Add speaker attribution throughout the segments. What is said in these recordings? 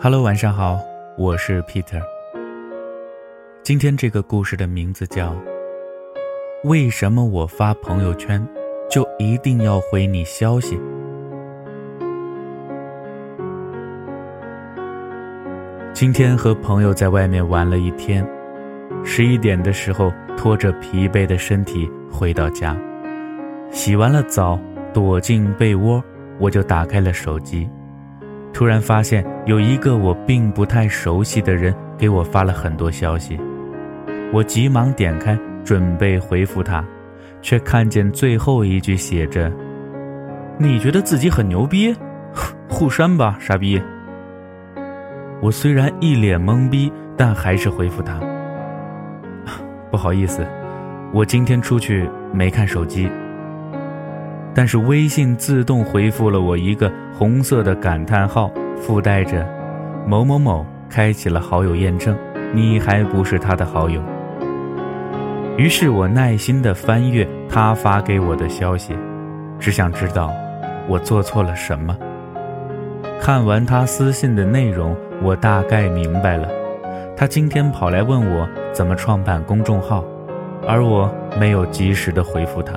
Speaker 1: Hello，晚上好，我是 Peter。今天这个故事的名字叫《为什么我发朋友圈就一定要回你消息》。今天和朋友在外面玩了一天，十一点的时候拖着疲惫的身体回到家，洗完了澡，躲进被窝，我就打开了手机。突然发现有一个我并不太熟悉的人给我发了很多消息，我急忙点开准备回复他，却看见最后一句写着：“你觉得自己很牛逼？互删吧，傻逼！”我虽然一脸懵逼，但还是回复他：“不好意思，我今天出去没看手机。”但是微信自动回复了我一个红色的感叹号，附带着“某某某开启了好友验证，你还不是他的好友。”于是我耐心地翻阅他发给我的消息，只想知道我做错了什么。看完他私信的内容，我大概明白了，他今天跑来问我怎么创办公众号，而我没有及时的回复他。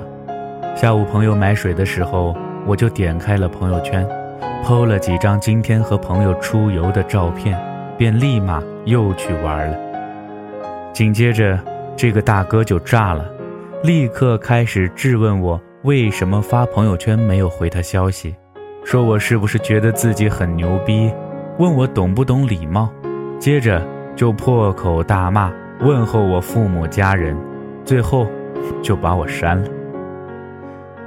Speaker 1: 下午朋友买水的时候，我就点开了朋友圈，PO 了几张今天和朋友出游的照片，便立马又去玩了。紧接着，这个大哥就炸了，立刻开始质问我为什么发朋友圈没有回他消息，说我是不是觉得自己很牛逼，问我懂不懂礼貌，接着就破口大骂，问候我父母家人，最后就把我删了。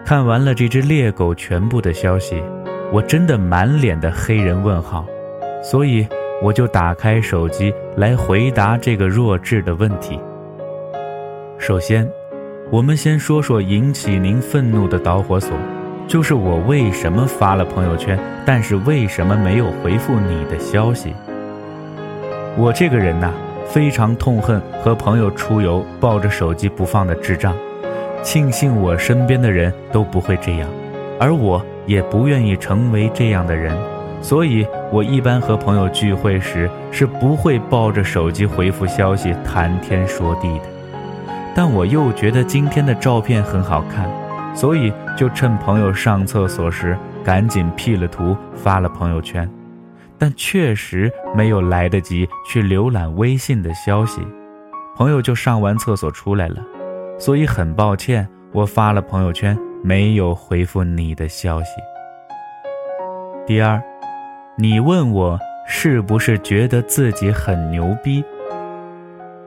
Speaker 1: 看完了这只猎狗全部的消息，我真的满脸的黑人问号，所以我就打开手机来回答这个弱智的问题。首先，我们先说说引起您愤怒的导火索，就是我为什么发了朋友圈，但是为什么没有回复你的消息？我这个人呐，非常痛恨和朋友出游抱着手机不放的智障。庆幸我身边的人都不会这样，而我也不愿意成为这样的人，所以我一般和朋友聚会时是不会抱着手机回复消息、谈天说地的。但我又觉得今天的照片很好看，所以就趁朋友上厕所时赶紧 P 了图发了朋友圈，但确实没有来得及去浏览微信的消息，朋友就上完厕所出来了。所以很抱歉，我发了朋友圈没有回复你的消息。第二，你问我是不是觉得自己很牛逼？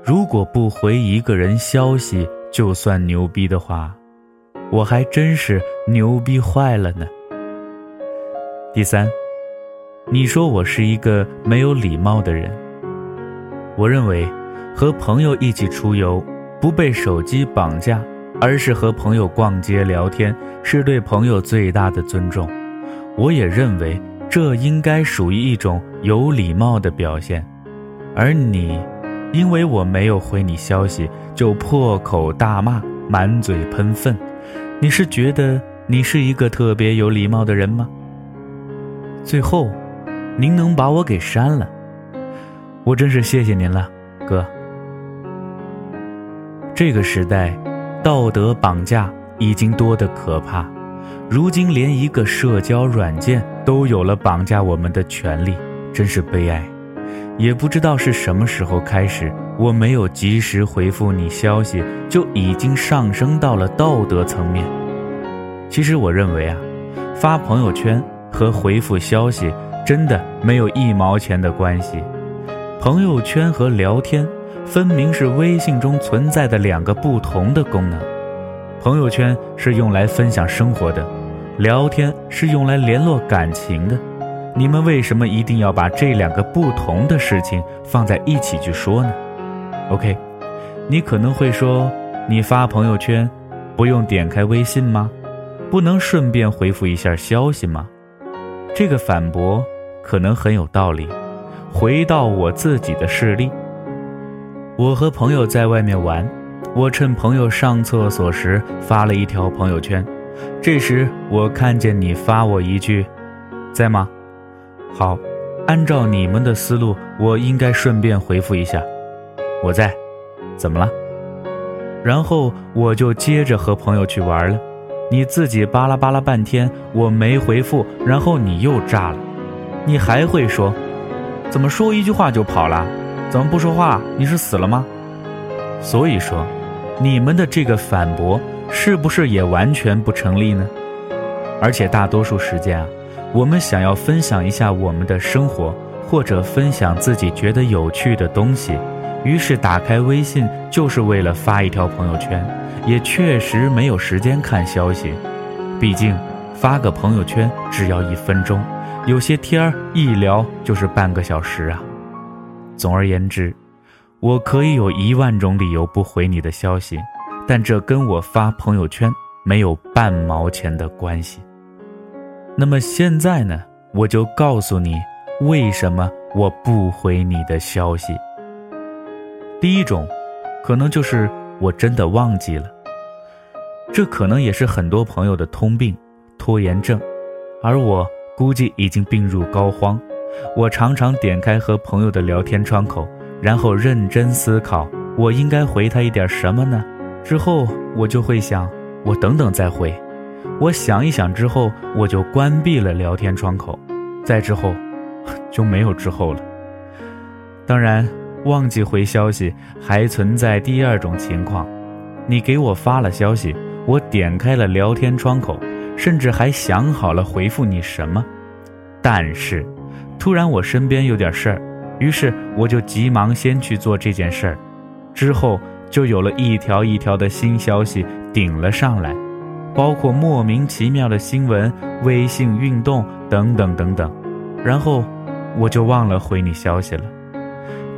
Speaker 1: 如果不回一个人消息就算牛逼的话，我还真是牛逼坏了呢。第三，你说我是一个没有礼貌的人。我认为，和朋友一起出游。不被手机绑架，而是和朋友逛街聊天，是对朋友最大的尊重。我也认为这应该属于一种有礼貌的表现。而你，因为我没有回你消息，就破口大骂，满嘴喷粪。你是觉得你是一个特别有礼貌的人吗？最后，您能把我给删了，我真是谢谢您了，哥。这个时代，道德绑架已经多得可怕。如今连一个社交软件都有了绑架我们的权利，真是悲哀。也不知道是什么时候开始，我没有及时回复你消息，就已经上升到了道德层面。其实我认为啊，发朋友圈和回复消息真的没有一毛钱的关系。朋友圈和聊天。分明是微信中存在的两个不同的功能，朋友圈是用来分享生活的，聊天是用来联络感情的。你们为什么一定要把这两个不同的事情放在一起去说呢？OK，你可能会说，你发朋友圈不用点开微信吗？不能顺便回复一下消息吗？这个反驳可能很有道理。回到我自己的事例。我和朋友在外面玩，我趁朋友上厕所时发了一条朋友圈。这时我看见你发我一句：“在吗？”好，按照你们的思路，我应该顺便回复一下，我在，怎么了？然后我就接着和朋友去玩了。你自己巴拉巴拉半天，我没回复，然后你又炸了。你还会说，怎么说一句话就跑了？怎么不说话？你是死了吗？所以说，你们的这个反驳是不是也完全不成立呢？而且大多数时间啊，我们想要分享一下我们的生活，或者分享自己觉得有趣的东西。于是打开微信就是为了发一条朋友圈，也确实没有时间看消息，毕竟发个朋友圈只要一分钟，有些天儿一聊就是半个小时啊。总而言之，我可以有一万种理由不回你的消息，但这跟我发朋友圈没有半毛钱的关系。那么现在呢，我就告诉你为什么我不回你的消息。第一种，可能就是我真的忘记了。这可能也是很多朋友的通病——拖延症，而我估计已经病入膏肓。我常常点开和朋友的聊天窗口，然后认真思考，我应该回他一点什么呢？之后我就会想，我等等再回。我想一想之后，我就关闭了聊天窗口。再之后，就没有之后了。当然。忘记回消息，还存在第二种情况：你给我发了消息，我点开了聊天窗口，甚至还想好了回复你什么，但是突然我身边有点事儿，于是我就急忙先去做这件事儿，之后就有了一条一条的新消息顶了上来，包括莫名其妙的新闻、微信运动等等等等，然后我就忘了回你消息了。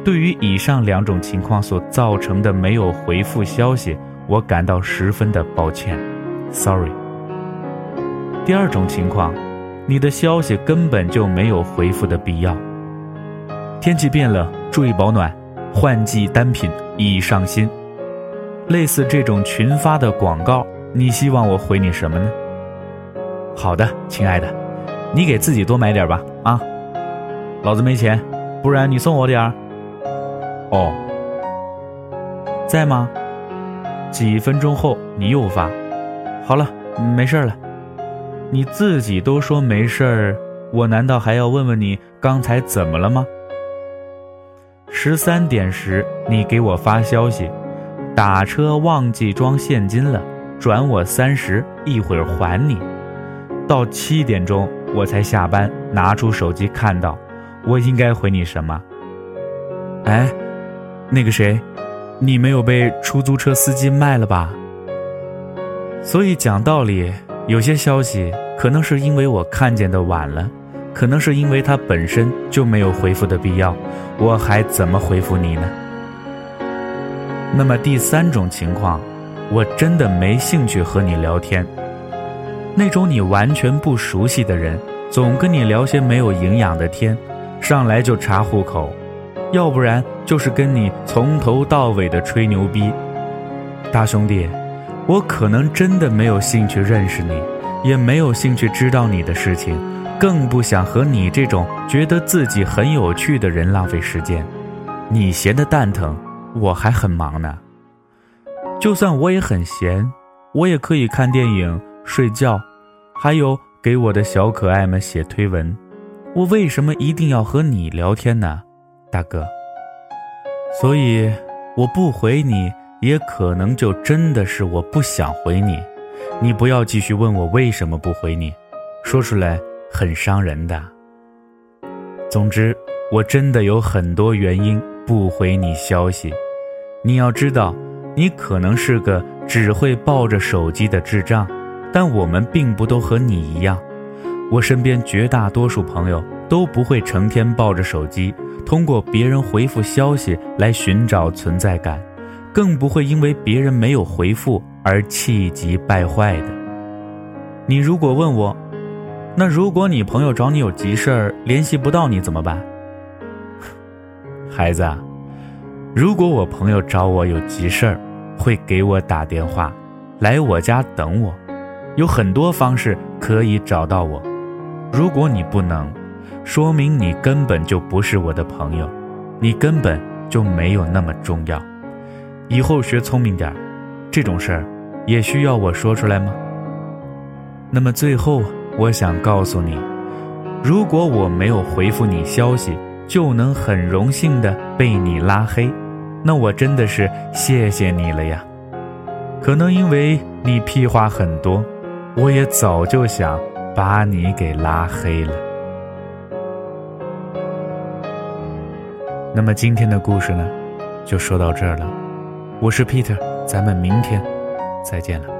Speaker 1: 对于以上两种情况所造成的没有回复消息，我感到十分的抱歉，sorry。第二种情况，你的消息根本就没有回复的必要。天气变了，注意保暖，换季单品已上新。类似这种群发的广告，你希望我回你什么呢？好的，亲爱的，你给自己多买点吧，啊，老子没钱，不然你送我点儿。哦，在吗？几分钟后你又发，好了，没事了。你自己都说没事儿，我难道还要问问你刚才怎么了吗？十三点时你给我发消息，打车忘记装现金了，转我三十，一会儿还你。到七点钟我才下班，拿出手机看到，我应该回你什么？哎。那个谁，你没有被出租车司机卖了吧？所以讲道理，有些消息可能是因为我看见的晚了，可能是因为它本身就没有回复的必要，我还怎么回复你呢？那么第三种情况，我真的没兴趣和你聊天。那种你完全不熟悉的人，总跟你聊些没有营养的天，上来就查户口。要不然就是跟你从头到尾的吹牛逼，大兄弟，我可能真的没有兴趣认识你，也没有兴趣知道你的事情，更不想和你这种觉得自己很有趣的人浪费时间。你闲得蛋疼，我还很忙呢。就算我也很闲，我也可以看电影、睡觉，还有给我的小可爱们写推文。我为什么一定要和你聊天呢？大哥，所以我不回你，也可能就真的是我不想回你。你不要继续问我为什么不回你，说出来很伤人的。总之，我真的有很多原因不回你消息。你要知道，你可能是个只会抱着手机的智障，但我们并不都和你一样。我身边绝大多数朋友都不会成天抱着手机。通过别人回复消息来寻找存在感，更不会因为别人没有回复而气急败坏的。你如果问我，那如果你朋友找你有急事儿联系不到你怎么办？孩子，如果我朋友找我有急事儿，会给我打电话，来我家等我，有很多方式可以找到我。如果你不能，说明你根本就不是我的朋友，你根本就没有那么重要。以后学聪明点这种事儿也需要我说出来吗？那么最后，我想告诉你，如果我没有回复你消息，就能很荣幸的被你拉黑，那我真的是谢谢你了呀。可能因为你屁话很多，我也早就想把你给拉黑了。那么今天的故事呢，就说到这儿了。我是 Peter，咱们明天再见了。